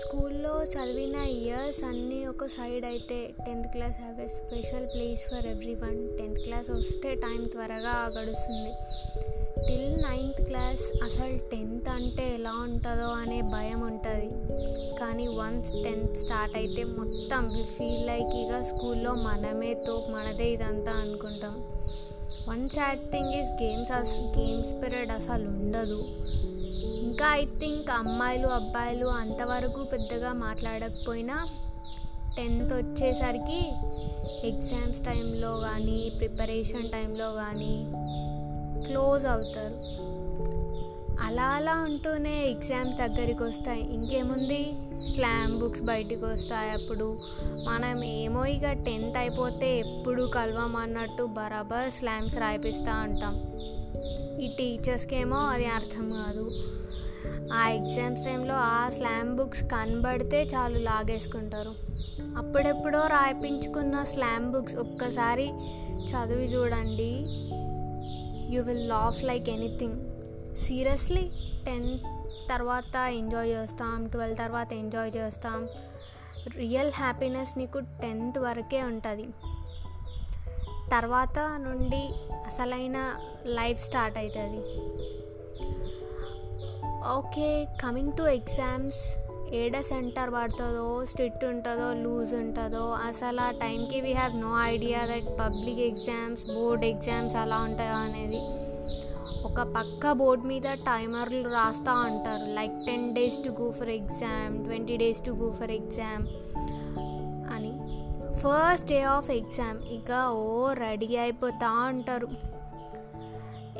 స్కూల్లో చదివిన ఇయర్స్ అన్నీ ఒక సైడ్ అయితే. Tenth class have a special place for everyone tenth class వస్తే టైం త్వరగా గడుస్తుంది. టిల్ నైన్త్ క్లాస్ అసలు టెన్త్ అంటే ఎలా ఉంటుందో అనే భయం ఉంటుంది. కానీ వన్స్ టెన్త్ స్టార్ట్ అయితే మొత్తం వి ఫీల్ లైక్ ఇక స్కూల్లో మనమే తో మనదే ఇదంతా అనుకుంటాం. One sad thing is games games period అసలు ఉండదు. ఇంకా ఐ థింక్ అమ్మాయిలు అబ్బాయిలు అంతవరకు పెద్దగా మాట్లాడకపోయినా టెన్త్ వచ్చేసరికి ఎగ్జామ్స్ టైంలో కానీ ప్రిపరేషన్ టైంలో కానీ క్లోజ్ అవుతారు. అలా అలా ఉంటూనే ఎగ్జామ్స్ దగ్గరికి వస్తాయి ఇంకేముంది? స్లామ్ బుక్స్ బయటికి వస్తాయి అప్పుడు. మనం ఏమో ఇక టెన్త్ అయిపోతే ఎప్పుడు కలవం అన్నట్టు బరాబర్ స్లామ్స్ రాయిపిస్తూ ఉంటాం. ఈ టీచర్స్కేమో అది అర్థం కాదు. ఆ ఎగ్జామ్స్ టైంలో ఆ స్లామ్ బుక్స్ కనబడితే చాలు లాగేసుకుంటారు. అప్పుడెప్పుడో రాయిపించుకున్న స్లామ్ బుక్స్ ఒక్కసారి చదివి చూడండి. You will laugh like anything. Seriously tenth తర్వాత ఎంజాయ్ చేస్తాం ట్వెల్వ్ తర్వాత ఎంజాయ్ చేస్తాం. రియల్ హ్యాపీనెస్ నీకు టెన్త్ వరకే ఉంటుంది. తర్వాత నుండి అసలైన లైఫ్ స్టార్ట్ అవుతుంది ఓకే కమింగ్ టు ఎగ్జామ్స్. ఏడ సెంటర్ పడుతుందో స్ట్రిక్ట్ ఉంటుందో లూజ్ ఉంటుందో అసలు ఆ టైంకి we have no idea that public exams board exams అలా ఉంటాయో అనేది. ఒక పక్క బోర్డు మీద టైమర్లు రాస్తూ ఉంటారు like ten days to go for exam twenty days to go for exam అని. ఫస్ట్ డే ఆఫ్ ఎగ్జామ్ ఇక ఓ రెడీ అయిపోతూ ఉంటారు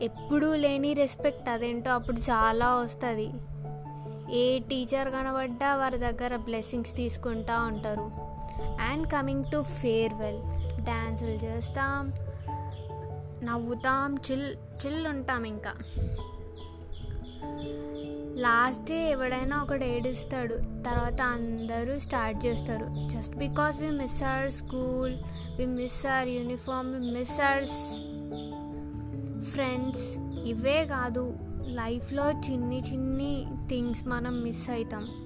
ఎప్పుడూ లేని రెస్పెక్ట్ అదేంటో అప్పుడు చాలా వస్తుంది. ఏ టీచర్ కనబడ్డా వారి దగ్గర బ్లెస్సింగ్స్ తీసుకుంటూ ఉంటారు అండ్ కమింగ్ టు ఫేర్వెల్. డ్యాన్సులు చేస్తాం. నవ్వుతాం చిల్ చిల్ ఉంటాం ఇంకా. లాస్ట్ డే ఎవడైనా ఒకడు ఏడుస్తాడు తర్వాత అందరూ స్టార్ట్ చేస్తారు. Just because we miss our school we miss our uniform we miss our friends ఇవే కాదు. లైఫ్లో చిన్ని చిన్ని థింగ్స్ మనం మిస్ అవుతాం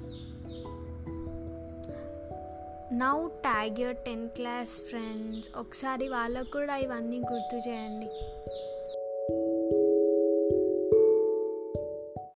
now tag your tenth class friends. ఒకసారి వాళ్ళకు కూడా ఇవన్నీ గుర్తు చేయండి.